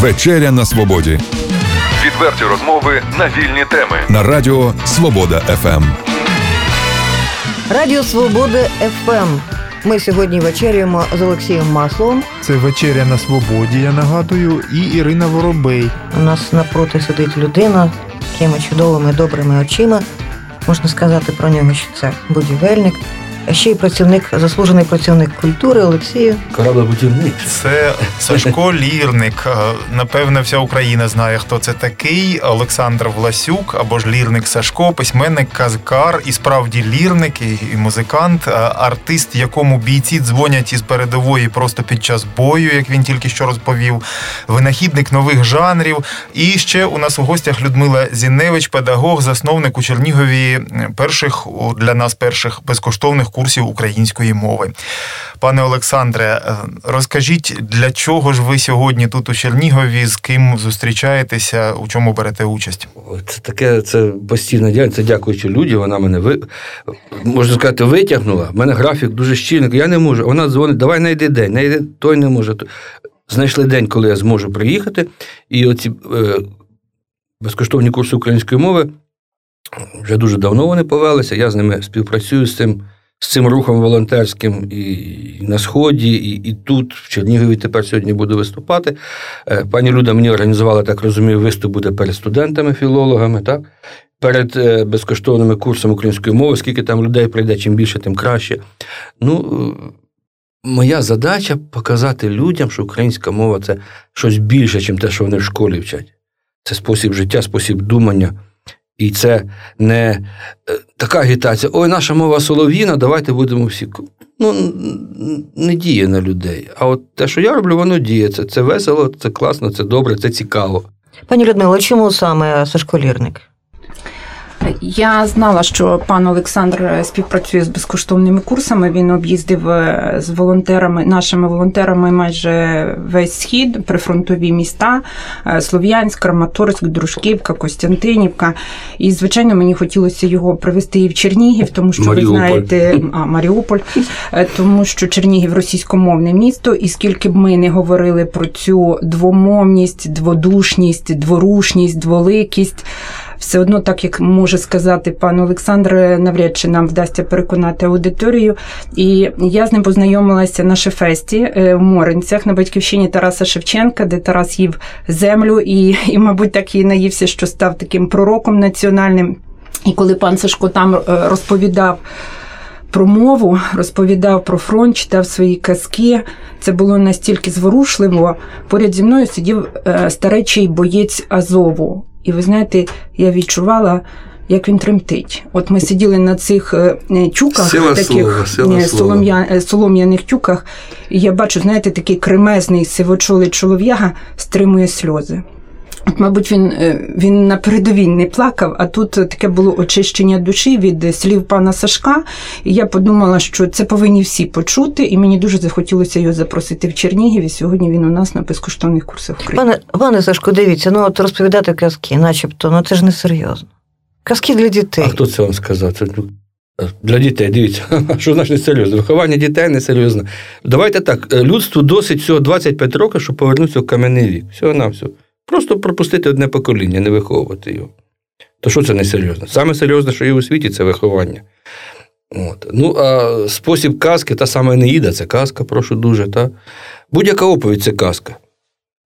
Вечеря на свободі Відверті розмови на вільні теми. на радіо Свобода ФМ. Радіо Свобода ФМ. Ми сьогодні вечерюємо з Олексієм Масловим. Це вечеря на свободі, я нагадую, і Ірина Воробей. У нас напроти сидить людина такими чудовими добрими очима. Можна сказати про нього, що це будівельник, а ще й працівник, заслужений працівник культури Олексію. Кораблебудівник. Це Сашко Лірник. Е, Напевне, вся Україна знає, хто це такий. Олександр Власюк або ж Лірник Сашко, письменник, казкар, і справді лірник, і, музикант, е, артист, якому бійці дзвонять із передової просто під час бою, як він тільки що розповів. Винахідник нових жанрів. І ще у нас у гостях Людмила Зіневич, педагог, засновник у Чернігові перших для нас перших безкоштовних курсів української мови. Пане Олександре, е, розкажіть, для чого ж ви сьогодні тут у Чернігові, з ким зустрічаєтеся, у чому берете участь? Це таке, це постійна діяльність, це дякуючи люді, вона мене ви, можна сказати, витягнула. У мене графік дуже щільний, я не можу. Вона дзвонить, давай знайди день, знайди, той не може. Знайшли день, коли я зможу приїхати. І оці е, безкоштовні курси української мови вже дуже давно вони повелися. Я з ними співпрацюю з цим, з цим рухом волонтерським і на Сході, і, і тут, в Чернігові, тепер сьогодні буду виступати. Е, Пані Люда мені організувала, так розумію, виступ буде перед студентами, філологами, так? Перед е, безкоштовними курсами української мови, скільки там людей прийде, чим більше, тим краще. Ну, е, моя задача показати людям, що українська мова це щось більше, ніж те, що вони в школі вчать. Це спосіб життя, спосіб думання. І це не е, така агітація, ой, наша мова солов'їна, давайте будемо всі. Ну, не діє на людей. А от те, що я роблю, воно діє. Це, це весело, це класно, це добре, це цікаво. Пані Людмило, чому саме Сашко Лірник? Я знала, що пан Олександр співпрацює з безкоштовними курсами. Він об'їздив е, з волонтерами, нашими волонтерами майже весь схід, прифронтові міста: е, Слов'янськ, Краматорськ, Дружківка, Костянтинівка. І, звичайно, мені хотілося його привезти і в Чернігів, тому що Маріуполь. ви знаєте, а Маріуполь, е, тому що Чернігів російськомовне місто, і скільки б ми не говорили про цю двомовність, дводушність, дворушність, дволикість. Все одно, так як може сказати пан Олександр, навряд чи нам вдасться переконати аудиторію. І я з ним познайомилася на Шефесті е, в Моринцях на батьківщині Тараса Шевченка, де Тарас їв землю і, і, мабуть, так і наївся, що став таким пророком національним. І коли пан Сашко там е, розповідав. Про мову розповідав про фронт, читав свої казки. Це було настільки зворушливо. Поряд зі мною сидів е, старечий боєць Азову. І ви знаєте, я відчувала, як він тремтить. От ми сиділи на цих е, е, тюках, Сила таких слова, е, солом'я, солом'яних тюках, і я бачу, знаєте, такий кремезний сивочолий чолов'яга стримує сльози. От, мабуть, він, е, він на передовій не плакав, а тут таке було очищення душі від слів пана Сашка. І я подумала, що це повинні всі почути, і мені дуже захотілося його запросити в Чернігів. І сьогодні він у нас на безкоштовних курсах України. Пане, пане Сашко, дивіться, ну от розповідати казки, начебто, ну це ж не серйозно. Казки для дітей. А хто це вам сказав? Це ну, для дітей, дивіться, що значить несерйозно? Виховання дітей несерйозно. Давайте так, е, людству досить всього 25 років, щоб повернутися в кам'яний вік. Всього на все. Просто пропустити одне покоління, не виховувати його. То що це несерйозно? Саме серйозне, що є у світі, це виховання. От. Ну, а спосіб казки, та сама Неїда, це казка, прошу дуже. Та? Будь-яка оповідь це казка.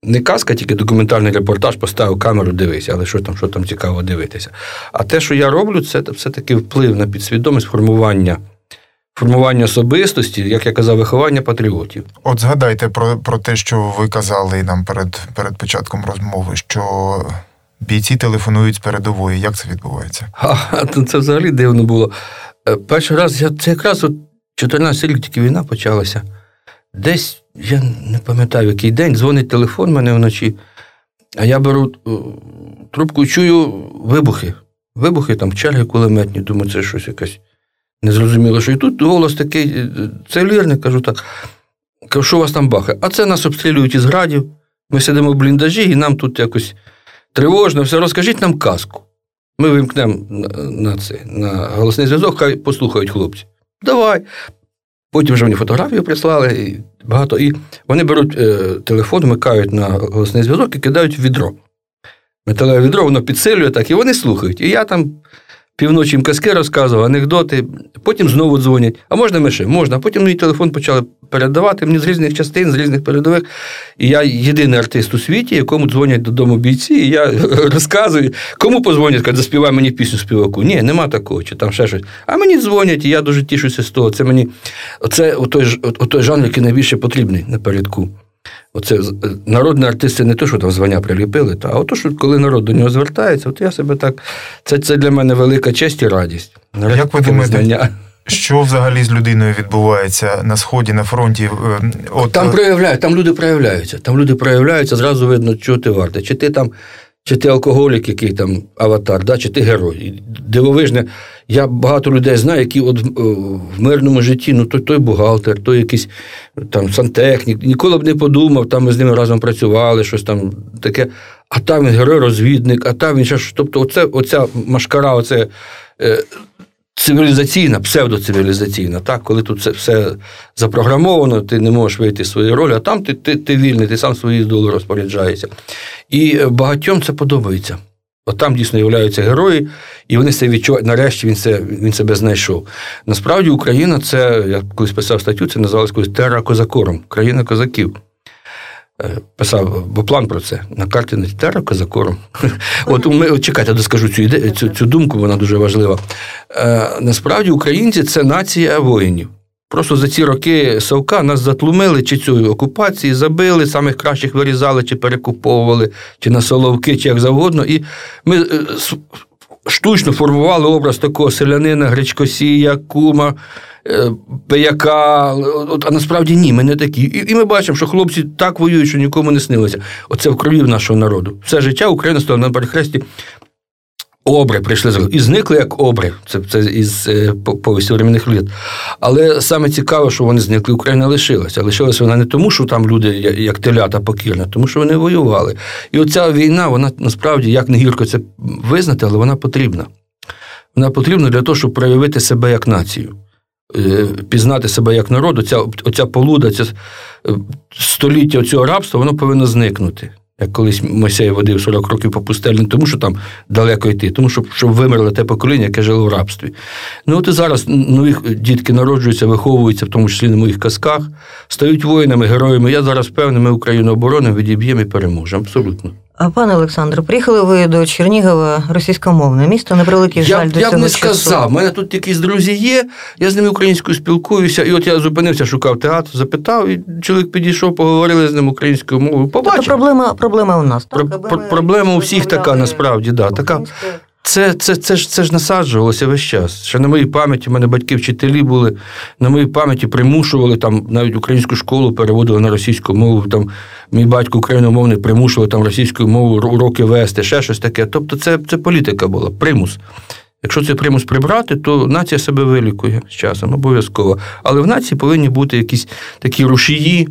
Не казка, тільки документальний репортаж, поставив камеру, дивись, але що там, що там цікаво дивитися. А те, що я роблю, це все-таки вплив на підсвідомість формування, формування особистості, як я казав, виховання патріотів. От згадайте про, про те, що ви казали нам перед, перед початком розмови, що бійці телефонують з передової. Як це відбувається? А, це взагалі дивно було. Е, Перший раз, я, це якраз от 14 рік тільки війна почалася. Десь, я не пам'ятаю, який день, дзвонить телефон мене вночі, а я беру е, трубку і чую вибухи. Вибухи, там черги кулеметні, думаю, це щось якесь незрозуміло. Що і тут голос такий, це лірник, кажу так. Кажу, що у вас там бахає? А це нас обстрілюють із градів. Ми сидимо в бліндажі, і нам тут якось тривожно, все, розкажіть нам казку. Ми вимкнемо на, на, на голосний зв'язок, хай послухають хлопці. Давай. Потім вже мені фотографію прислали, і багато. І вони беруть е, телефон, вмикають на голосний зв'язок і кидають в відро. Металеве відро, воно підсилює так, і вони слухають. І я там півночі казки розказував, анекдоти, потім знову дзвонять. А можна ми ще? Можна. Потім мій телефон почали передавати мені з різних частин, з різних передових. І я єдиний артист у світі, якому дзвонять додому бійці, і я розказую, кому позвонять, кажуть, заспівай мені пісню співаку. Ні, нема такого, чи там ще щось. А мені дзвонять, і я дуже тішуся з того. Це мені оце той, той жанр, який найбільше потрібний напередку. Оце народні артисти не то, що там звання приліпили, та, а то, що коли народ до нього звертається, от я себе так. Це це для мене велика честь і радість. Нарешті Як ви думаєте, знання. що взагалі з людиною відбувається на сході, на фронті? Е, от... Там проявляють, там люди проявляються. Там люди проявляються, зразу видно, чого ти варте. Чи ти там чи ти алкоголік, який там аватар, да, чи ти герой. Дивовижне, я багато людей знаю, які от е, в мирному житті, ну той той бухгалтер, той якийсь там сантехнік, ніколи б не подумав, там ми з ними разом працювали, щось там таке. А там він герой-розвідник, а там він ще. Тобто, оце, оця машкара, оце. Цивілізаційна, псевдоцивілізаційна, так, коли тут все все запрограмовано, ти не можеш вийти з своєї ролі, а там ти ти, ти вільний, ти сам свої долу розпоряджаєшся. І е, багатьом це подобається. От там дійсно являються герої, і вони це відчувають. Нарешті він це, він себе знайшов. Насправді, Україна це, я колись писав статтю, це називалось колись Терра Козакором, країна козаків. Е, писав бо план про це на карті не Терра Козакором. От ми чекайте, доскажу цю ідею, цю, цю думку, вона дуже важлива. Е, Насправді, українці це нація воїнів. Просто за ці роки Савка нас затлумили, чи цю окупації забили, самих кращих вирізали, чи перекуповували, чи на соловки, чи як завгодно. І ми е, штучно формували образ такого селянина, гречкосія, кума, е, пияка. А насправді ні, ми не такі. І і ми бачимо, що хлопці так воюють, що нікому не снилося. Оце в крові нашого народу. Все життя Україна стала на перехресті Обри прийшли з і зникли як обри. Це це із е, повісті временних літ. Але саме цікаво, що вони зникли, Україна лишилася. Лишилася вона не тому, що там люди, як телята покірні, тому що вони воювали. І оця війна, вона насправді, як не гірко це визнати, але вона потрібна. Вона потрібна для того, щоб проявити себе як націю, е, пізнати себе як народ. Оця, оця полуда, це століття цього рабства, воно повинно зникнути. Як колись Мойсей водив 40 років по пустелі, не тому що там далеко йти, тому що щоб вимерло те покоління, яке жило в рабстві. Ну от і зараз нові дітки народжуються, виховуються, в тому числі на моїх казках, стають воїнами, героями. Я зараз певний, ми Україну оборонимо, відіб'ємо і переможемо. Абсолютно. А пане Олександре, приїхали ви до Чернігова російськомовне місто, на превеликий жаль я, до я цього б не часу. сказав. У мене тут якісь друзі є, я з ними українською спілкуюся, і от я зупинився, шукав театр, запитав, і чоловік підійшов, поговорили з ним українською мовою. Побачив. Тобто проблема, проблема у нас. Так? Про, про, проблема у всіх така, насправді, да, така. Це це, це, ж це ж насаджувалося весь час. Ще на моїй пам'яті, в мене батьки вчителі були, на моїй пам'яті примушували там навіть українську школу переводили на російську мову. Там Мій батько україномовний примушував там російською мовою уроки вести, ще щось таке. Тобто, це, це політика була, примус. Якщо цей примус прибрати, то нація себе вилікує з часом, обов'язково. Але в нації повинні бути якісь такі рушії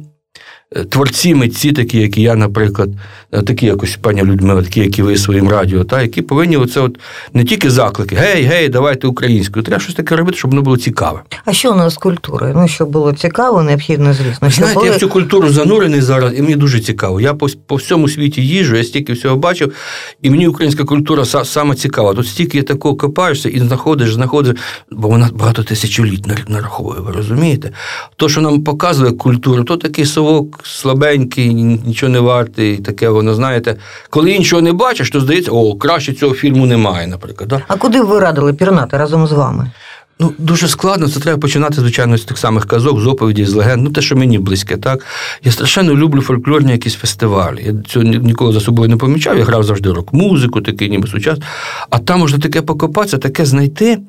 творці, митці, такі, як і я, наприклад, е, такі якось пані Людмила, такі, як і ви своїм радіо, та, які повинні оце от не тільки заклики, гей, гей, давайте українською. Треба щось таке робити, щоб воно було цікаве. А що у нас з культурою? Ну, щоб було цікаво, необхідно, звісно. Знаєте, були... я в цю культуру занурений зараз, і мені дуже цікаво. Я по по всьому світі їжджу, я стільки всього бачив, і мені українська культура саме цікава. Тут стільки я такого копаєшся і знаходиш, знаходиш, бо вона багато тисячоліт нараховує, ви розумієте? То, що нам показує культуру, то такий совок слабенький, нічого не вартий, таке воно, знаєте. Коли іншого не бачиш, то здається, о, краще цього фільму немає, наприклад. Да? А куди ви радили пірнати разом з вами? Ну, дуже складно, це треба починати, звичайно, з тих самих казок, з оповіді, з легенд. Ну, те, що мені близьке, так. Я страшенно люблю фольклорні якісь фестивалі. Я цього ніколи за собою не помічав. Я грав завжди рок-музику, такий ніби сучасний. А там можна таке покопатися, таке знайти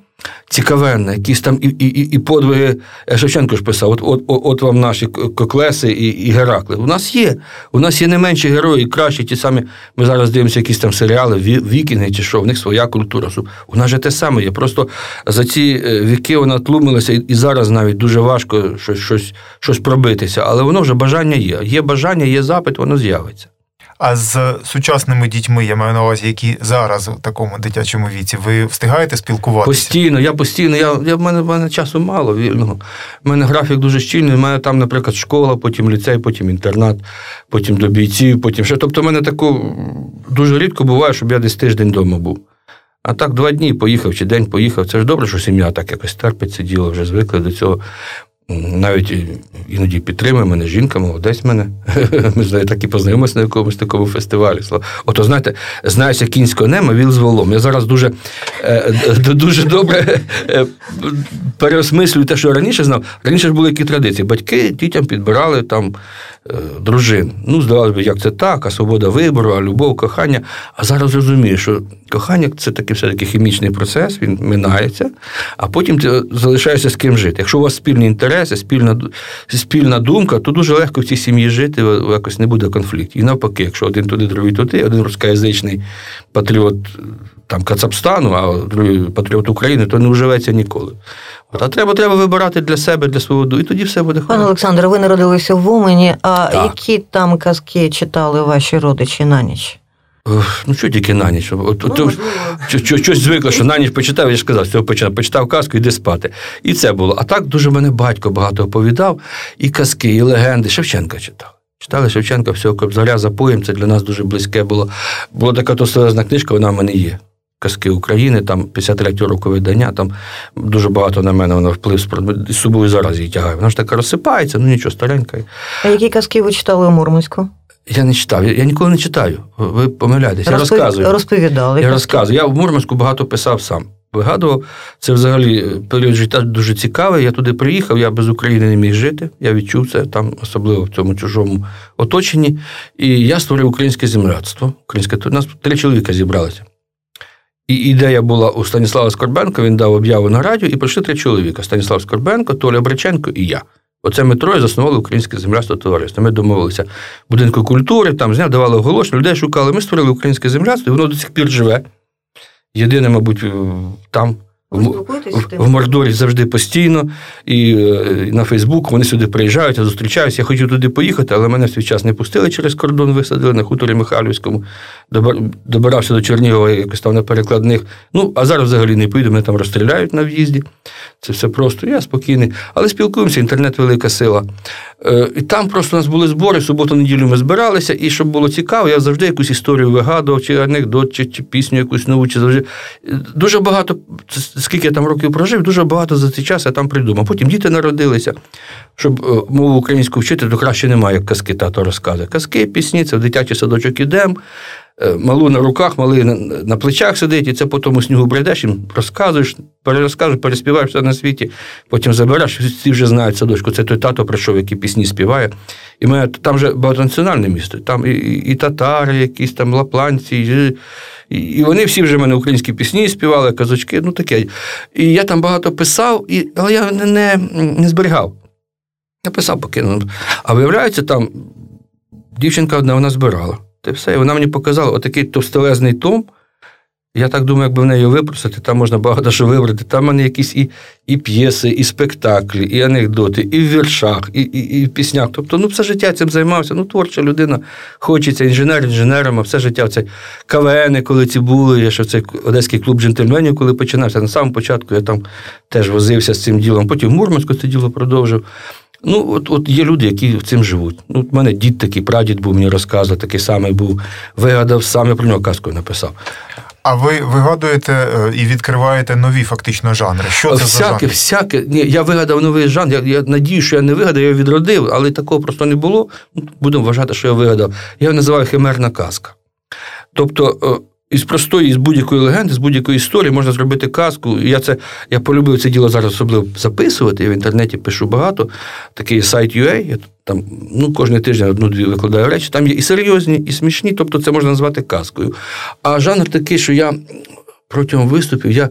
цікавенне, якісь там і і, і подвиги. Е, Шевченко ж писав: от от, от вам наші коклеси і і Геракли. У нас є. У нас є не менші герої, кращі, ті самі. Ми зараз дивимося якісь там серіали, вікінги чи що, в них своя культура. У нас же те саме є. Просто за ці е, віки вона тлумилася, і, зараз навіть дуже важко щось, щось, щось пробитися. Але воно вже бажання є. Є бажання, є запит, воно з'явиться. А з сучасними дітьми, я маю на увазі, які зараз у такому дитячому віці, ви встигаєте спілкуватися? Постійно, я постійно, я, я в, мене, в мене часу мало вільного. У мене графік дуже щільний. У мене там, наприклад, школа, потім ліцей, потім інтернат, потім до бійців, потім ще. Тобто, в мене тако дуже рідко буває, щоб я десь тиждень вдома був. А так два дні поїхав чи день поїхав. Це ж добре, що сім'я так якось терпить це діло, вже звикли до цього. Навіть іноді підтримує мене, жінка, молодець мене. Ми з нею так і познайомилися на якомусь такому фестивалі. Ото, знаєте, знаюся кінського нема, віл з волом. Я зараз дуже е, дуже добре е, переосмислюю те, що я раніше знав. Раніше ж були які традиції. Батьки дітям підбирали там дружин. Ну, здавалося б, як це так, а свобода вибору, а любов, кохання. А зараз розумію, що кохання це такий все-таки хімічний процес, він минається, а потім ти залишаєшся з ким жити. Якщо у вас спільні інтереси, спільна спільна думка, то дуже легко в цій сім'ї жити, якось не буде конфліктів. І навпаки, якщо один туди, другий туди, один рускоязичний патріот там Кацапстану, а патріот України, то не вживеться ніколи. От, а треба треба вибирати для себе, для свого і тоді все буде Пане Олександре, ви народилися в Умані, а так. які там казки читали ваші родичі на ніч? Ну, що тільки на ніч? От, от, що, щось звикло, що на ніч почитав, я ж казав, цього починав, почитав казку, йди спати. І це було. А так дуже мене батько багато оповідав, і казки, і легенди. Шевченка читав. Читали Шевченка, всього Кобзаря за поєм, це для нас дуже близьке було. Була така тоселезна книжка, вона в мене є. Казки України, там 53-го року видання, там дуже багато на мене воно вплив з собою зараз її тягає. Вона ж така розсипається, ну нічого, старенька. А які казки ви читали у Мурманську? Я не читав, я, я ніколи не читаю. Ви помиляєтесь. Я розказую. Розповідали. Я розказую. Я в Мурманську багато писав сам. Вигадував. Це взагалі період життя дуже цікавий. Я туди приїхав, я без України не міг жити. Я відчув це там, особливо в цьому чужому оточенні. І я створив українське земляцтво. Українське У нас три чоловіка зібралися. І ідея була у Станіслава Скорбенка, він дав об'яву на радіо, і прийшли три чоловіка: Станіслав Скорбенко, Толя Бриченко і я. Оце ми троє заснували українське земляство товариство. Ми домовилися будинку культури, там зняв, давали оголошення, людей шукали. Ми створили українське земляцтво, і воно до сих пір живе. Єдине, мабуть, там. В, в Мордорі завжди постійно, і, і на Фейсбук вони сюди приїжджають, я зустрічаюся. Я хотів туди поїхати, але мене в свій час не пустили через кордон, висадили на хуторі Михайлівському, добирався до Чернігова, якось там на перекладних. Ну, а зараз взагалі не поїду, мене там розстріляють на в'їзді. Це все просто, я спокійний. Але спілкуємося, інтернет велика сила. Е, І там просто у нас були збори, суботу-неділю ми збиралися, і щоб було цікаво, я завжди якусь історію вигадував, чи анекдот, чи, чи пісню якусь нову, чи завжди. Дуже багато, скільки я там років прожив, дуже багато за цей час я там придумав. Потім діти народилися. Щоб мову українську вчити, то краще немає, як казки тато розказує. Казки, пісні, це в дитячий садочок ідемо. Малу на руках, малий на, плечах сидить, і це по тому снігу бредеш, їм розказуєш, перерозказуєш, переспіваєш все на світі, потім забереш, всі вже знають садочку. Це той тато прийшов, який пісні співає. І ми, там вже багатонаціональне місто, там і, і, і татари, якісь там лапланці, і, і вони всі вже в мене українські пісні співали, казочки, ну таке. І я там багато писав, і, але я не, не, не зберігав. Я писав покинув. А виявляється, там дівчинка одна вона збирала. Та все, і вона мені показала отакий товстелезний том. Я так думаю, якби в неї випросити, там можна багато що вибрати. Там в мене якісь і і п'єси, і спектаклі, і анекдоти, і в віршах, і і, і в піснях. Тобто, ну, все життя цим займався. Ну, творча людина, хочеться інженер, інженером, а все життя це КВНи, коли ці були. Я ще цей Одеський клуб джентльменів, коли починався. На самому початку я там теж возився з цим ділом. Потім в Мурманську це діло продовжив. Ну, от от є люди, які цим живуть. Ну, от мене дід такий, прадід був, мені розказував, такий самий був, вигадав, саме про нього казку написав. А ви вигадуєте і відкриваєте нові фактично жанри? Що це всяке, за жанри? Всяке, Ні, я вигадав новий жанр. Я я надію, що я не вигадав, я його відродив, але такого просто не було. Будемо вважати, що я вигадав. Я його називаю химерна казка. Тобто. Із простої, з будь-якої легенди, з будь-якої історії можна зробити казку. Я це я полюбив це діло зараз особливо записувати. Я в інтернеті пишу багато. Такий сайт UA, я там ну, кожен тиждень одну-дві викладаю речі. Там є і серйозні, і смішні, тобто це можна назвати казкою. А жанр такий, що я. Протягом виступів я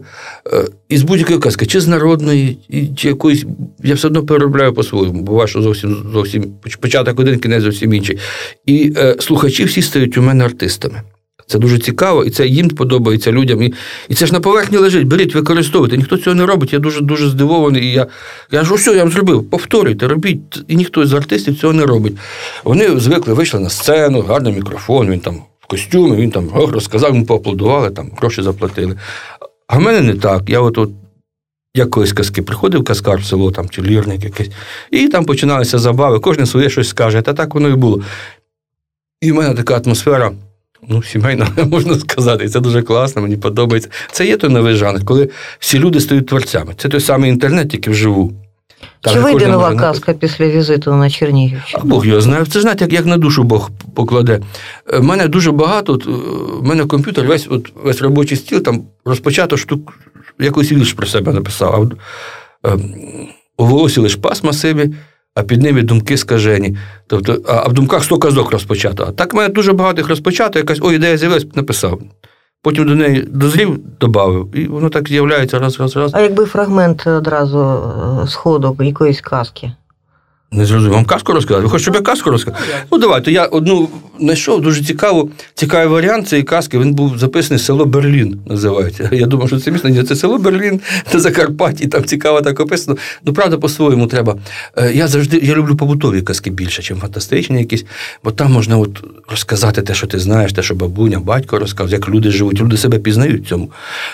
е, із будь-якої казки, чи з народної, чи якоїсь, я все одно переробляю по-своєму, буває, що зовсім зовсім початок один, кінець зовсім інший. І е, слухачі всі стають у мене артистами. Це дуже цікаво, і це їм подобається людям. І, і це ж на поверхні лежить. Беріть, використовуйте. Ніхто цього не робить. Я дуже дуже здивований. І я я ж все, я вам зробив. Повторюйте, робіть. І ніхто з артистів цього не робить. Вони звикли, вийшли на сцену, гарний мікрофон, він там в костюмі, він там розказав, йому поаплодували, там гроші заплатили. А в мене не так. Я от, от колись казки приходив каскар в село там, чи лірник якийсь, і там починалися забави, кожен своє щось скаже, та так воно і було. І в мене така атмосфера, ну, сімейна, можна сказати, і це дуже класно, мені подобається. Це є той новий жанр, коли всі люди стають творцями. Це той самий інтернет, тільки вживу. Там Чи вийде нова може казка після візиту на Чернігівщину? а Бог його знає. Це знаєте, як, як на душу Бог покладе. У мене дуже багато, от, в мене комп'ютер, весь от, весь робочий стіл, там розпочато штук, якийсь вірш про себе написав. А, е, у волосі лиш пасма сиві, а під ними думки скажені. Тобто, а, в думках сто казок розпочато. Так в мене дуже багато їх розпочато, якась о, ідея з'явилась, написав. Потім до неї дозрів, додав, і воно так з'являється раз, раз, раз. А якби фрагмент одразу е, сходу якоїсь казки? Не зрозумів. Вам казку розказати? Ви хочете, щоб я казку розказав? Ну, давайте. Я одну знайшов дуже цікаву, цікавий варіант цієї казки. Він був записаний село Берлін, називається. Я думав, що це місто. Ні, це село Берлін на Закарпатті, там цікаво так описано. Ну, правда, по-своєму треба. Е, Я завжди я люблю побутові казки більше, ніж фантастичні якісь, бо там можна от розказати те, що ти знаєш, те, що бабуня, батько розказує, як люди живуть. Люди себе пізнають цьому.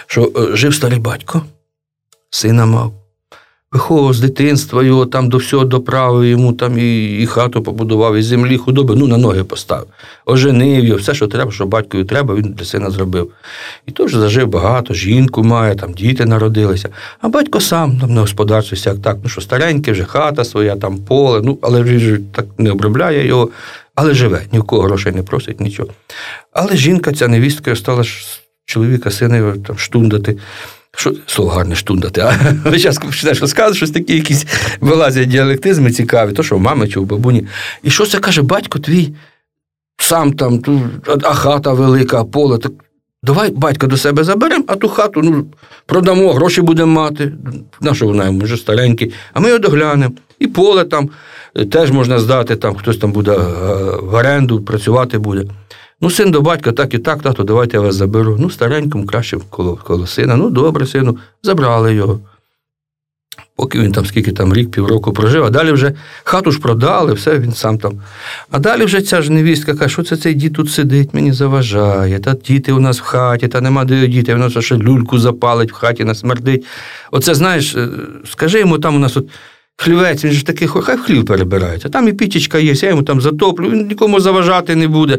Що е, жив старий батько, сина мав. Виховував з дитинства його там до всього доправив, йому там і, і хату побудував, і землі худоби, ну на ноги поставив. Оженив його, все, що треба, що батькові треба, він для сина зробив. І теж зажив багато, жінку має, там діти народилися. А батько сам там на господарстві всяк так, ну що старенький, вже хата своя, там поле, ну, але він так не обробляє його, але живе, ні в кого грошей не просить, нічого. Але жінка, ця невістка, стала чоловіка, сина там штундати. Що слово гарне штундати, а весь час починаєш розказувати, щось такі якісь вилазять діалектизми цікаві, то що в мами чи в бабуні. І що це каже, батько твій сам там, ту, а хата велика, поле. Так давай батька до себе заберемо, а ту хату ну, продамо, гроші будемо мати. На що вона йому вже старенький, а ми його доглянемо. І поле там е, теж можна здати, там хтось там буде е, в оренду, працювати буде. Ну, син до батька, так і так, тато, давайте я вас заберу. Ну, старенькому, краще коло, коло сина. Ну, добре, сину, забрали його. Поки він там скільки там рік, півроку прожив, а далі вже хату ж продали, все, він сам там. А далі вже ця ж невістка каже, що це цей дід тут сидить, мені заважає, та діти у нас в хаті, та нема де діти, воно ще люльку запалить в хаті, насмердить. Оце, знаєш, е, скажи йому, там у нас от хлівець, він ж такий, хай хлів перебирається. Там і пічечка є, я йому там затоплю, він нікому заважати не буде.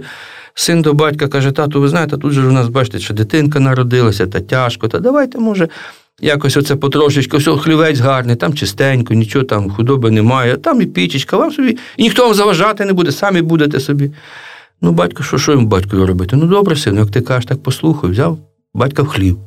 Син до батька каже, тату, ви знаєте, тут же у нас, бачите, що дитинка народилася, та тяжко, та давайте, може, якось оце потрошечки, все, хлівець гарний, там чистенько, нічого там худоби немає, там і пічечка, вам собі, і ніхто вам заважати не буде, самі будете собі. Ну, батько, що що йому батькові робити? Ну, добре, сину, як ти кажеш, так послухай, взяв батька в хлів.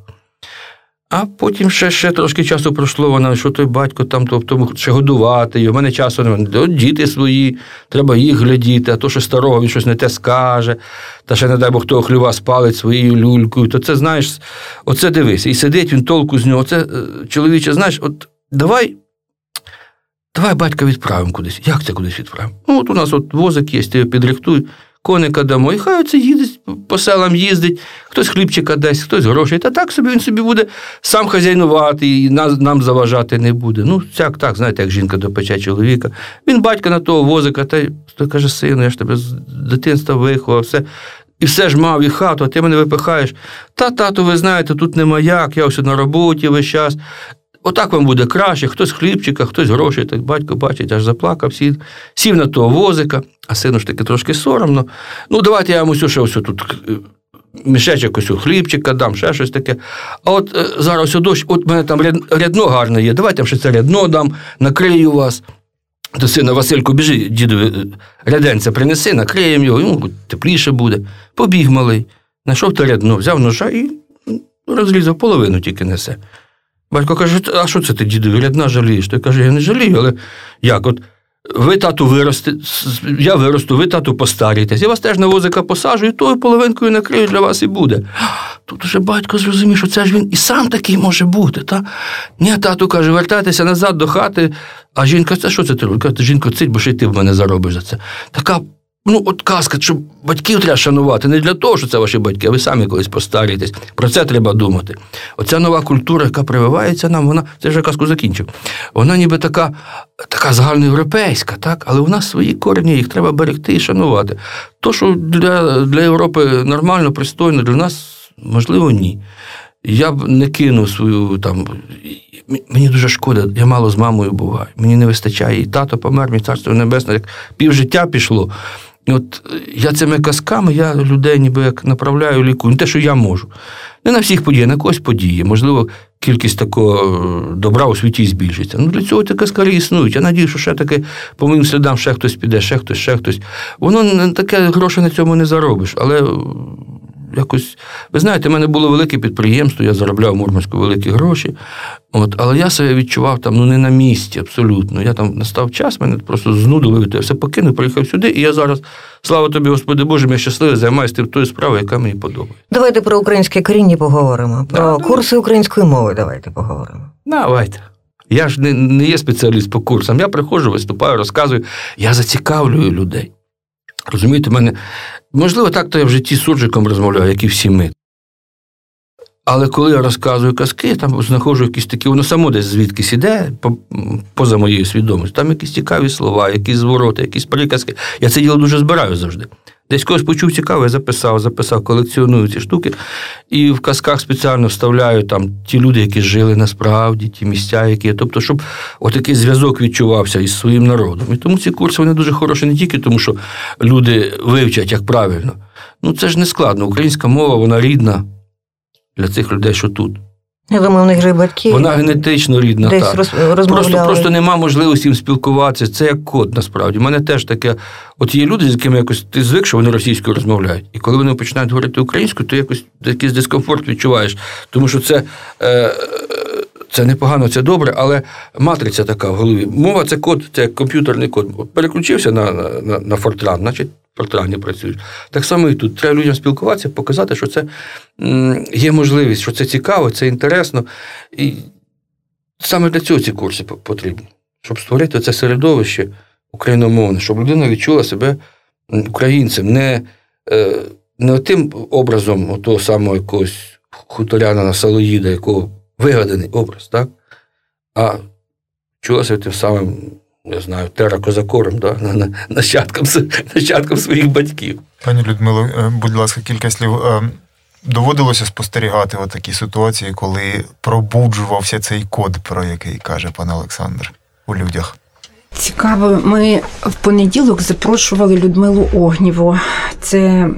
А потім ще ще трошки часу пройшло, вона, що той батько там, тобто ще годувати його. У мене часу немає. Діти свої, треба їх глядіти, а то, що старого він щось не те скаже, та ще, не дай Бог, того хліва спалить своєю люлькою. То це, знаєш, оце дивись. І сидить він толку з нього. Це е, чоловіче, знаєш, от давай. Давай батька відправимо кудись. Як це кудись відправимо? Ну, от у нас от возик є, ти його підрихтуй, коника дамо, і хай оце їздить, по селам їздить, хтось хлібчика дасть, хтось грошей. Та так собі він собі буде сам хазяйнувати і нас, нам заважати не буде. Ну, всяк так, знаєте, як жінка допече чоловіка. Він батька на того возика, та той каже, сину, я ж тебе з дитинства виховав, все. І все ж мав і хату, а ти мене випихаєш. Та, тату, ви знаєте, тут нема як, я ось на роботі весь час. Отак вам буде краще, хтось хлібчика, хтось грошей, так батько бачить, аж заплакав, сів, сів на того возика, а сину ж таки трошки соромно. Ну, давайте я вам ось ще ось тут е, мішечок ось хлібчика дам, ще щось таке. А от е, зараз ось дощ, от мене там рядно гарне є, давайте я ще це рядно дам, накрию вас. До сина Васильку біжи, дідові, е, ряденця принеси, накриємо його, йому тепліше буде. Побіг малий, знайшов те рядно, взяв ножа і розрізав половину тільки несе. Батько каже, а що це ти, дідові, рядна жалієш? Той каже, я не жалію, але як от ви тату виросте, я виросту, ви тату постарієтесь. Я вас теж на возика посаджу, і тою половинкою накрию для вас і буде. Тут уже батько зрозумів, що це ж він і сам такий може бути. Та? Ні, тату каже, вертайтеся назад до хати, а жінка, це що це ти жінко, цить, бо ще й ти в мене заробиш за це. Така Ну, от казка, що батьків треба шанувати не для того, що це ваші батьки, а ви самі колись постарієтесь. Про це треба думати. Оця нова культура, яка прививається нам, вона це вже казку закінчив. Вона ніби така, така загальноєвропейська, так? але у нас свої корені, їх треба берегти і шанувати. То, що для, для Європи нормально, пристойно, для нас можливо, ні. Я б не кинув свою там. Мені дуже шкода, я мало з мамою буваю. Мені не вистачає. І тато помер, мій царство небесне, як півжиття пішло. От я цими казками, я людей ніби як направляю лікую. Не те, що я можу. Не на всіх подіях, на когось події. Можливо, кількість такого добра у світі збільшиться. Ну, для цього ті казкарі існують. Я надію, що ще таки по моїм слідам ще хтось піде, ще хтось, ще хтось. Воно таке гроші на цьому не заробиш. Але якось. Ви знаєте, в мене було велике підприємство, я заробляв в Мурманську великі гроші. От, Але я себе відчував там ну, не на місці абсолютно. Я там настав час, мене просто знудило, я все покинув, приїхав сюди, і я зараз, слава тобі, Господи Боже, я щасливий, займаюся тою справою, яка мені подобається. Давайте про українське коріння поговоримо. Про да, курси української мови давайте поговоримо. Давайте. Я ж не, не є спеціаліст по курсам. Я приходжу, виступаю, розказую, я зацікавлюю людей. Розумієте, мене можливо, так то я в житті з суржиком розмовляю, як і всі ми. Але коли я розказую казки, там знаходжу якісь такі, воно само десь звідкись іде, поза моєю свідомістю. Там якісь цікаві слова, якісь звороти, якісь приказки. Я це діло дуже збираю завжди. Десь когось почув цікаво, я записав, записав, колекціоную ці штуки. І в казках спеціально вставляю там ті люди, які жили насправді, ті місця, які. є. Тобто, щоб отакий зв'язок відчувався із своїм народом. І тому ці курси вони дуже хороші не тільки тому, що люди вивчать як правильно. Ну це ж не складно. Українська мова, вона рідна для цих людей, що тут. Я думаю, у них же батьки. Вона генетично рідна. Десь так. Просто просто нема можливості їм спілкуватися. Це як код, насправді. У мене теж таке. От є люди, з якими якось ти звик, що вони російською розмовляють. І коли вони починають говорити українською, то якось якийсь дискомфорт відчуваєш. Тому що це. Е, це непогано, це добре, але матриця така в голові. Мова це код, це комп'ютерний код. Переключився на на, на Fortran, значить Фортрані працюють. Так само і тут. Треба людям спілкуватися, показати, що це є можливість, що це цікаво, це інтересно. І саме для цього ці курси потрібні, щоб створити це середовище україномовне, щоб людина відчула себе українцем, не е, не тим образом того самого якогось хуторяна на Салоїда, якого вигаданий образ, так? а чулася тим самим я знаю, теракозакором, да, нащадком, нащадком своїх батьків. Пані Людмило, е, будь ласка, кілька слів. Е, доводилося спостерігати такі ситуації, коли пробуджувався цей код, про який каже пан Олександр у людях. Цікаво, ми в понеділок запрошували Людмилу Огніву. Це е,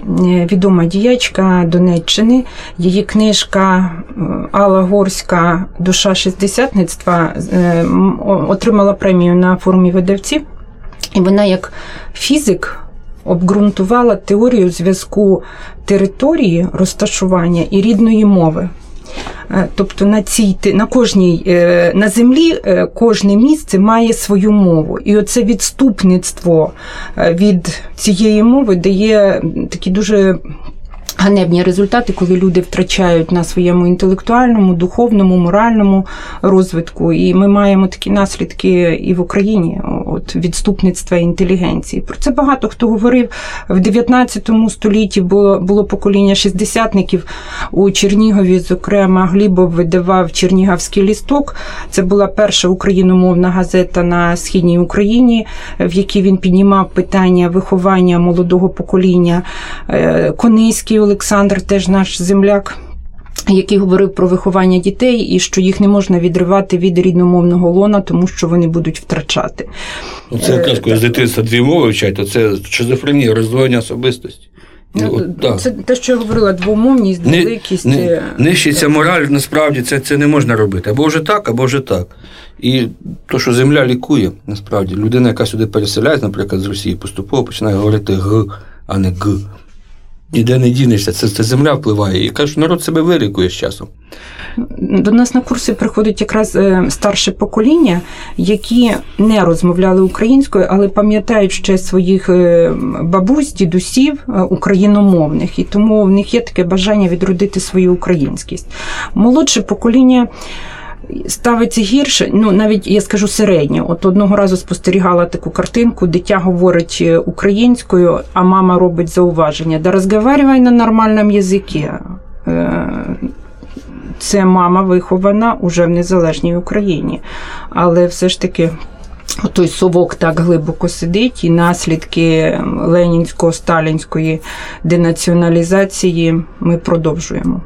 відома діячка Донеччини. Її книжка е, Алла Горська Душа шістдесятництва е, отримала премію на форумі видавців, і вона, як фізик, обґрунтувала теорію зв'язку території розташування і рідної мови. Е, тобто на цій на кожній е, на землі е, кожне місце має свою мову, і оце відступництво від цієї мови дає такі дуже Ганебні результати, коли люди втрачають на своєму інтелектуальному, духовному, моральному розвитку, і ми маємо такі наслідки і в Україні от відступництва інтелігенції. Про це багато хто говорив в 19 столітті. Було було покоління шістдесятників у Чернігові. Зокрема, Глібов видавав Чернігівський лісток. Це була перша україномовна газета на східній Україні, в якій він піднімав питання виховання молодого покоління. Е, Конейський Олександр, теж наш земляк. Який говорив про виховання дітей і що їх не можна відривати від рідномовного лона, тому що вони будуть втрачати. Ну, це якраз коли з дитинства дві мови вчать, то це шизофренія, роздвоєння особистості. Ну, От, Це те, що я говорила, двомовність, дволикість. Не, не, нищиться мораль, насправді це це не можна робити. Або вже так, або вже так. І то, що земля лікує, насправді, людина, яка сюди переселяється, наприклад, з Росії, поступово починає говорити Г, а не Г. Ніде не дінешся, це, це земля впливає. І кажуть, народ себе вилікує з часом. До нас на курси приходить якраз е, старше покоління, які не розмовляли українською, але пам'ятають ще своїх е, бабусь, дідусів е, україномовних, і тому в них є таке бажання відродити свою українськість. Молодше покоління. Ставиться гірше, ну навіть я скажу середньо. От одного разу спостерігала таку картинку, дитя говорить е, українською, а мама робить зауваження. Да розговарювай на нормальному язикі. Е, Це мама вихована уже в незалежній Україні. Але все ж таки. Той совок так глибоко сидить, і наслідки ленінсько-сталінської денаціоналізації ми продовжуємо.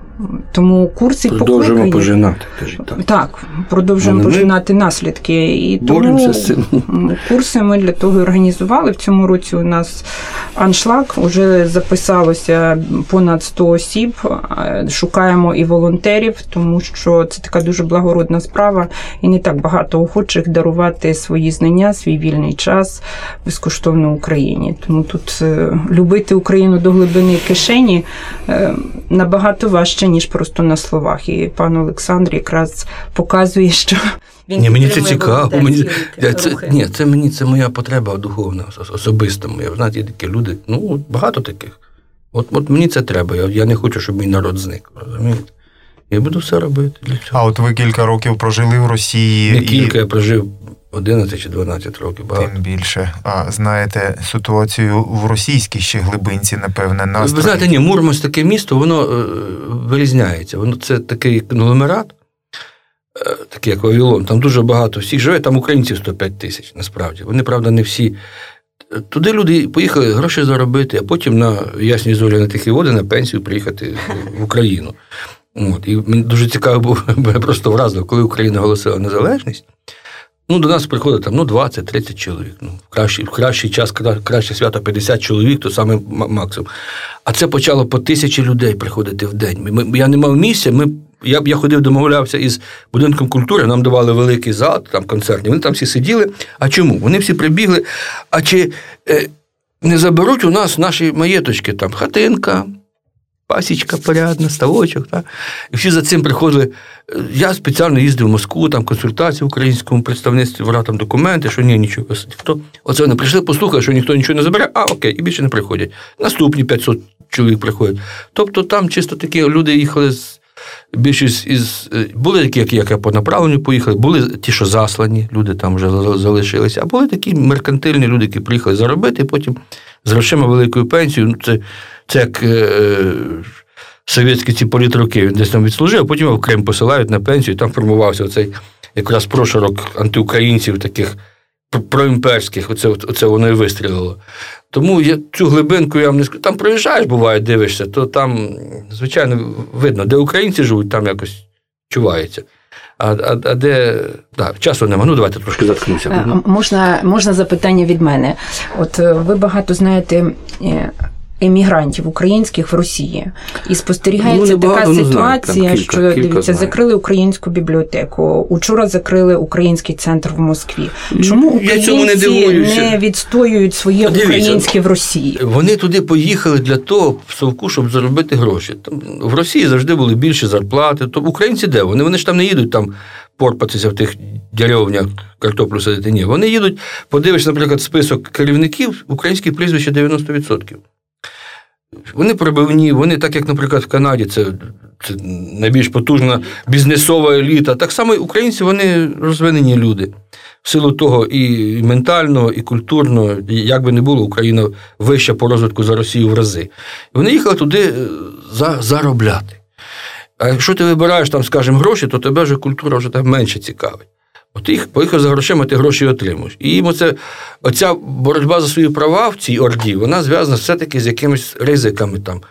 Тому курси Продовжуємо покликані. пожинати, кажіть так. Так, продовжуємо Але пожинати наслідки. І тому з цим. курси ми для того і організували. В цьому році у нас аншлаг вже записалося понад 100 осіб. Е, Шукаємо і волонтерів, тому що це така дуже благородна справа, і не так багато охочих дарувати свої знання, свій вільний час безкоштовно Україні. Тому тут е, любити Україну до глибини кишені е, набагато важче, ніж просто на словах. І пан Олександр якраз показує, що він Ні, мені це цікаво. Мені, це, ні, це мені це моя потреба духовна, ос- особиста моя. Знаєте, є такі люди, ну, багато таких. От, от мені це треба. Я, я не хочу, щоб мій народ зник. Розумієте? Я буду все робити для цього. А от ви кілька років прожили в Росії Не і кілька, я прожив 11 чи 12 років. Багато. тим більше. А знаєте ситуацію в російській ще глибинці, напевне, настрої. Ви знаєте, ні, Мурманськ таке місто, воно е, вирізняється. Воно це такий конгломерат, е, такий як Вавилон. Там дуже багато всіх живе, там українців 105 тисяч, насправді. Вони, правда, не всі. Туди люди поїхали гроші заробити, а потім на ясні зорі на тихі води на пенсію приїхати в Україну. От. І мені дуже цікаво було, мене просто вразило, коли Україна оголосила незалежність. Ну, до нас приходить там ну, 20-30 чоловік. Ну, в кращий, в кращий час, кра- краще свято 50 чоловік, то саме максимум. А це почало по тисячі людей приходити в день. Ми- я не мав місця. Ми, я, я ходив, домовлявся із будинком культури, нам давали великий зал, там концертні. Вони там всі сиділи. А чому? Вони всі прибігли. А чи е, не заберуть у нас наші маєточки, там хатинка, пасічка порядна, ставочок. Та? І всі за цим приходили. Я спеціально їздив в Москву, там консультації в українському представництві, брав там документи, що ні, нічого. Хто? Оце вони прийшли, послухали, що ніхто нічого не забере, а окей, і більше не приходять. Наступні 500 чоловік приходять. Тобто там чисто такі люди їхали з. Більшість із е, були такі, які як я по направленню поїхали, були ті, що заслані, люди там вже залишилися, а були такі меркантильні люди, які приїхали заробити, і потім з грошима великою пенсією. Ну, це, це як е, совєтські ці політруки, він десь там відслужив, а потім його в Крим посилають на пенсію, і там формувався оцей якраз прошарок антиукраїнців, таких проімперських, оце, оце воно і вистрілило. Тому я цю глибинку я вам не скажу. Там проїжджаєш, буває, дивишся, то там, звичайно, видно, де українці живуть, там якось чувається. А, а, а де да, часу нема. Ну, давайте трошки заткнуся. Е, Можна, можна запитання від мене? От е, ви багато знаєте. Емігрантів українських в Росії і спостерігається Ну, така ну, знаю, ситуація, кілька- що кілька дивіться, знаю. закрили українську бібліотеку. Учора закрили український центр в Москві. Чому цьому не українці не відстоюють своє Дивіться. українське в Росії? Вони туди поїхали для того, совку, щоб заробити гроші. Там, в Росії завжди були більші зарплати. То українці де? Вони, вони ж там не їдуть там порпатися в тих деревнях, картоплю садити. Ні. Вони їдуть, подивишся, наприклад, список керівників, українські прізвища 90%. Вони пробивні, вони, так як, наприклад, в Канаді, це, це найбільш потужна бізнесова еліта. Так само і українці вони розвинені люди. В силу того і ментально, і культурно, і як би не було, Україна вища по розвитку за Росію в рази. Вони їхали туди е, за, заробляти. А якщо ти вибираєш там, скажімо, гроші, то тебе вже культура вже там менше цікавить. От їх поїхав за грошима, ти гроші отримуєш. І їм оце, оця боротьба за свої права в цій орді, вона зв'язана все-таки з якимись ризиками там,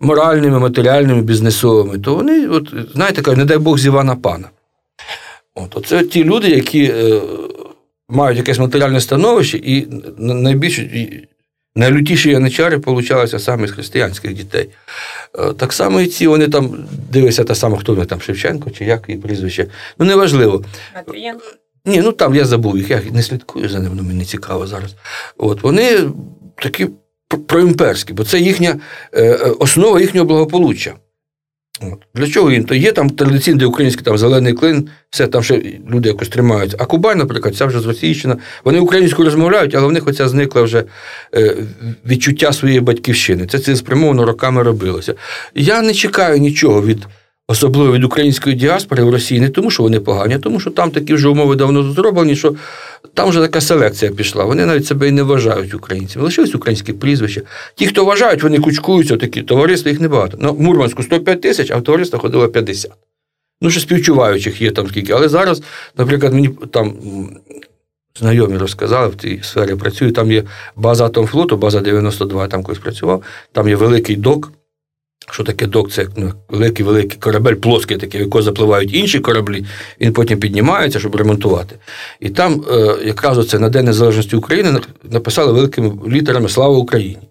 моральними, матеріальними, бізнесовими. То вони, от, знаєте, кажуть, не дай Бог з Івана пана. От, оце ті люди, які е, мають якесь матеріальне становище, і найбільш і найлютіші яничари получалися саме з християнських дітей. Е, Так само і ці, вони там дивися, та сама, хто вони там, Шевченко чи як її прізвище. Ну, неважливо. Ні, ну там я забув їх, я не слідкую за ним, ну, мені цікаво зараз. От вони такі проімперські, бо це їхня е, е, основа їхнього благополуччя. Для чого їм? То є там традиційний український там зелений клин, все там ще люди якось тримаються. А Кубань, наприклад, ця вже з Російщина. Вони українською розмовляють, але в них оця зникла вже е, відчуття своєї батьківщини. Це цілеспрямовано роками робилося. Я не чекаю нічого від особливо від української діаспори в Росії, не тому, що вони погані, а тому, що там такі вже умови давно зроблені, що там вже така селекція пішла. Вони навіть себе і не вважають українцями. Лишились українські прізвища. Ті, хто вважають, вони кучкуються, такі товариства їх небагато. Ну, в Мурманську 105 тисяч, а в товариство ходило 50. Ну, що співчуваючих є там скільки. Але зараз, наприклад, мені там знайомі розказали, в цій сфері працюю, там є база Атомфлоту, база 92, я там колись працював, там є великий док. Що таке док? Це ну, великий великий корабель, плоский такий, в якого запливають інші кораблі, він потім піднімається, щоб ремонтувати. І там е, якраз оце на День Незалежності України написали великими літерами Слава Україні.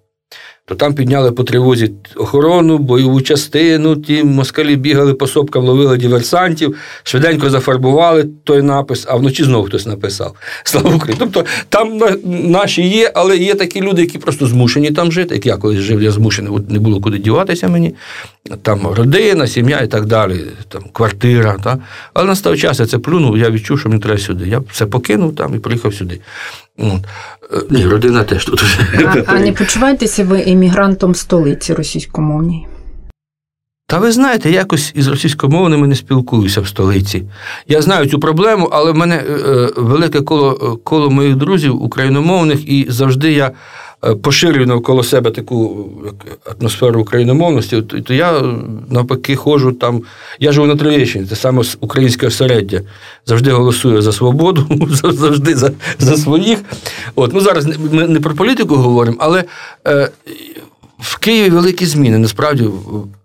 То там підняли по тривозі охорону, бойову частину, ті москалі бігали по сопкам, ловили диверсантів, швиденько зафарбували той напис, а вночі знову хтось написав. Слава Україні. Тобто там наші є, але є такі люди, які просто змушені там жити. Як я колись жив, я змушений, от не було куди діватися мені. Там родина, сім'я і так далі, там квартира. Та? Але настав час, я це плюнув, я відчув, що мені треба сюди. Я все покинув там і приїхав сюди. От. Е, Ні, родина теж тут. А, а не почуваєтеся ви емігрантом столиці російськомовній? Та ви знаєте, якось із російськомовними не спілкуюся в столиці. Я знаю цю проблему, але в мене е, е, велике коло, е, коло моїх друзів україномовних, і завжди я е, поширюю навколо себе таку атмосферу україномовності. То, я е, навпаки ходжу там. Я живу на Троєщині, це саме українське осереддя. Завжди голосую за свободу, завжди за, за своїх. От, ну зараз ми не про політику говоримо, але. Е, в Києві великі зміни. Насправді,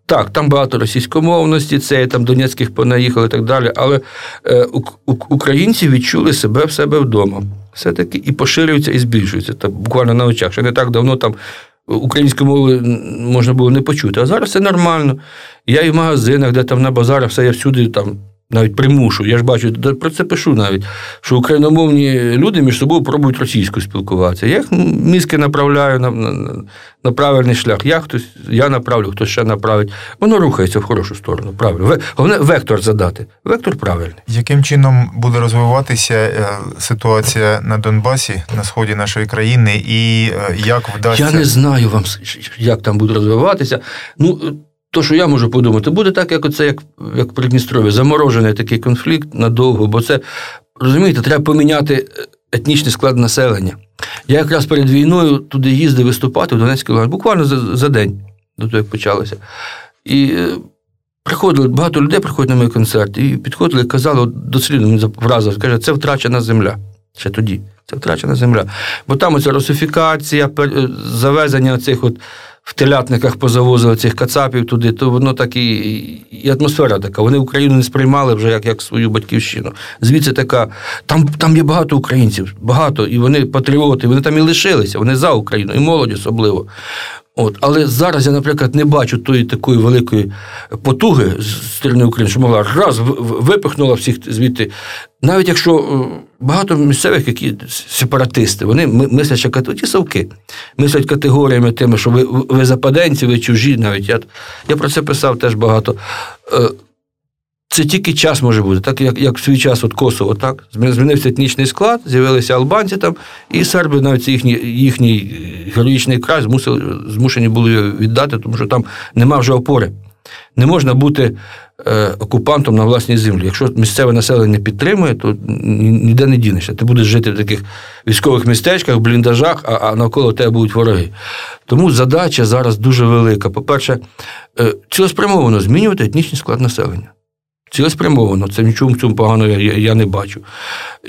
так, там багато російськомовності, це там Донецьких понаїхали і так далі. Але е, ук- ук- українці відчули себе в себе вдома. Все-таки і поширюються, і збільшуються. Та буквально на очах. Ще не так давно там українську мову можна було не почути. А зараз все нормально. Я і в магазинах, де там на базарах, все я всюди там. Навіть примушую, я ж бачу, про це пишу навіть, що україномовні люди між собою пробують російською спілкуватися. Я їх мізки направляю на, на, на правильний шлях. Я хтось, я направлю, хтось ще направить. Воно рухається в хорошу сторону. Правильно. Головне вектор задати. Вектор правильний. Яким чином буде розвиватися е, ситуація на Донбасі, на сході нашої країни, і е, як вдасться Я не знаю вам, як там буде розвиватися. Ну, то, що я можу подумати, буде так, як оце, як, як в Придністров'ї, заморожений такий конфлікт надовго, бо це, розумієте, треба поміняти етнічний склад населення. Я якраз перед війною туди їздив виступати в Донецькій Луганській, буквально за, за день до того, як почалося. І е, приходили, багато людей приходять на мій концерт, і підходили і казали, дослідно мені вразив, каже, це втрачена земля. Ще тоді. Це втрачена земля. Бо там оця русифікація, е, завезення цих от в телятниках позавозили цих кацапів туди, то воно так і, і атмосфера така. Вони Україну не сприймали вже як, як свою батьківщину. Звідси така. Там, там є багато українців, багато, і вони патріоти, вони там і лишилися, вони за Україну, і молодь особливо. От, але зараз я, наприклад, не бачу тої такої великої потуги з сторони України, що могла раз випихнула всіх звідти. Навіть якщо е, багато місцевих, які сепаратисти, вони мислять, що ті совки, мислять категоріями тими, що ви, ви западенці, ви чужі. Навіть я, я про це писав теж багато. Це тільки час може бути, так як, як в свій час от Косово, так змінився етнічний склад, з'явилися албанці там, і серби, навіть це їхній, е, героїчний край змусили, змушені були віддати, тому що там нема вже опори. Не можна бути е, окупантом на власній землі. Якщо місцеве населення підтримує, то ніде не дінешся. Ти будеш жити в таких військових містечках, бліндажах, а, а навколо тебе будуть вороги. Тому задача зараз дуже велика. По-перше, е, цілеспрямовано змінювати етнічний склад населення. Цілеспрямовано, це нічого в цьому поганого я, я, не бачу.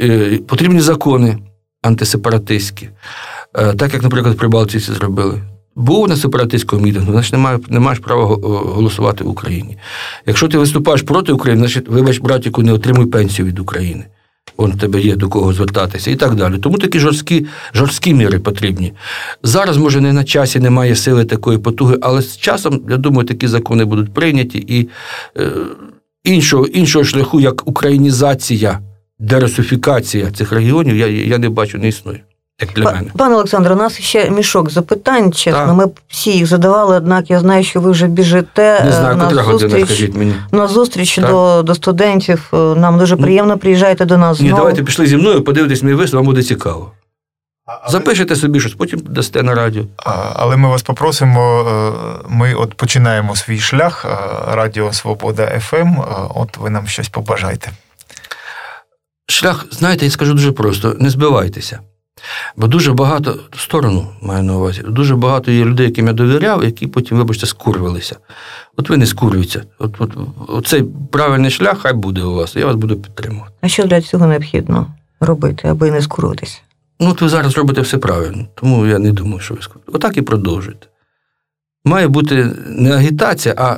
Е, потрібні закони антисепаратистські, е, так як, наприклад, прибалтці це зробили. Був на сепаратистському мітингу, значить не, має, не маєш права голосувати в Україні. Якщо ти виступаєш проти України, значить, вибач, братіку, не отримуй пенсію від України. Он в тебе є до кого звертатися і так далі. Тому такі жорсткі, жорсткі міри потрібні. Зараз, може, не на часі немає сили такої потуги, але з часом, я думаю, такі закони будуть прийняті і е, іншого, іншого шляху, як українізація, дерусифікація цих регіонів, я, я не бачу, не існує. Як для мене. Пане Олександре, у нас ще мішок запитань, чесно. Так. Ми всі їх задавали, однак я знаю, що ви вже біжите Не е, знаю, на котра година, зустріч. мені. На зустріч до, до студентів. Е, Нам дуже приємно приїжджайте до нас Ні, знову. давайте пішли зі мною, подивитесь мій виступ, вам буде цікаво. Запишете собі щось, потім дасте на радіо. Але ми вас попросимо. е, Ми от починаємо свій шлях е, Радіо Свобода ФМ. От ви нам щось побажайте. Шлях, знаєте, я скажу дуже просто: не збивайтеся. Бо дуже багато сторону маю на увазі. Дуже багато є людей, яким я довіряв, які потім, вибачте, скурвилися. От ви не скурюєте. От, от, оцей правильний шлях хай буде у вас, я вас буду підтримувати. А що для цього необхідно робити, аби не скуритися? Ну, от ви зараз робите все правильно, тому я не думаю, що ви скурите. Отак і продовжуйте. Має бути не агітація, а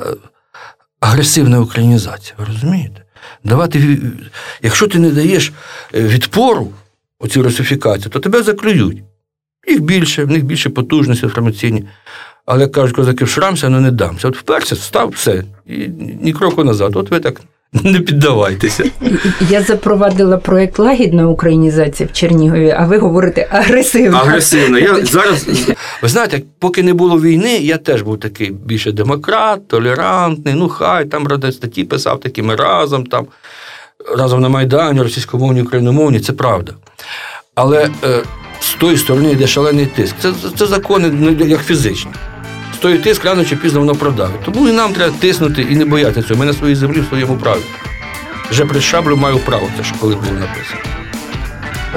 агресивна українізація. Ви розумієте? Давати, якщо ти не даєш е, відпору оцій русифікації, то тебе заклюють. Їх більше, в них більше потужності інформаційні. Але як кажуть, козаки вшрамся, ну не дамся. От вперся, став все, і ні кроку назад. От ви так не піддавайтеся. Я запровадила проект лагідна українізація в Чернігові, а ви говорите агресивно. Агресивно. Я зараз, ви знаєте, поки не було війни, я теж був такий більше демократ, толерантний. Ну, хай там ради статті писав такі ми разом там, разом на Майдані, російськомовні, україномовні, це правда. Але е, з тої сторони йде шалений тиск. Це, це закони ну, як фізичні. З тої тиск рано чи пізно воно продавить. Тому і нам треба тиснути і не боятися цього. Ми на своїй землі в своєму праві. Вже при шаблю маю право, це ж коли було написано.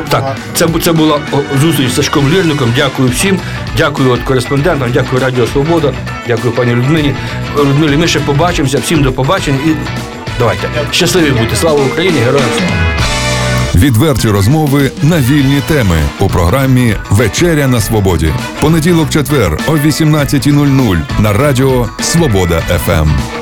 Так, це, це була зустріч з Сашком Лірником. Дякую всім. Дякую от кореспондентам, дякую Радіо Свобода, дякую пані Людмилі. Людмилі, ми ще побачимося. Всім до побачення і давайте. Щасливі бути. Слава Україні! Героям слава! Відверті розмови на вільні теми у програмі Вечеря на свободі. Понеділок, четвер о 18.00 на радіо Свобода ФМ.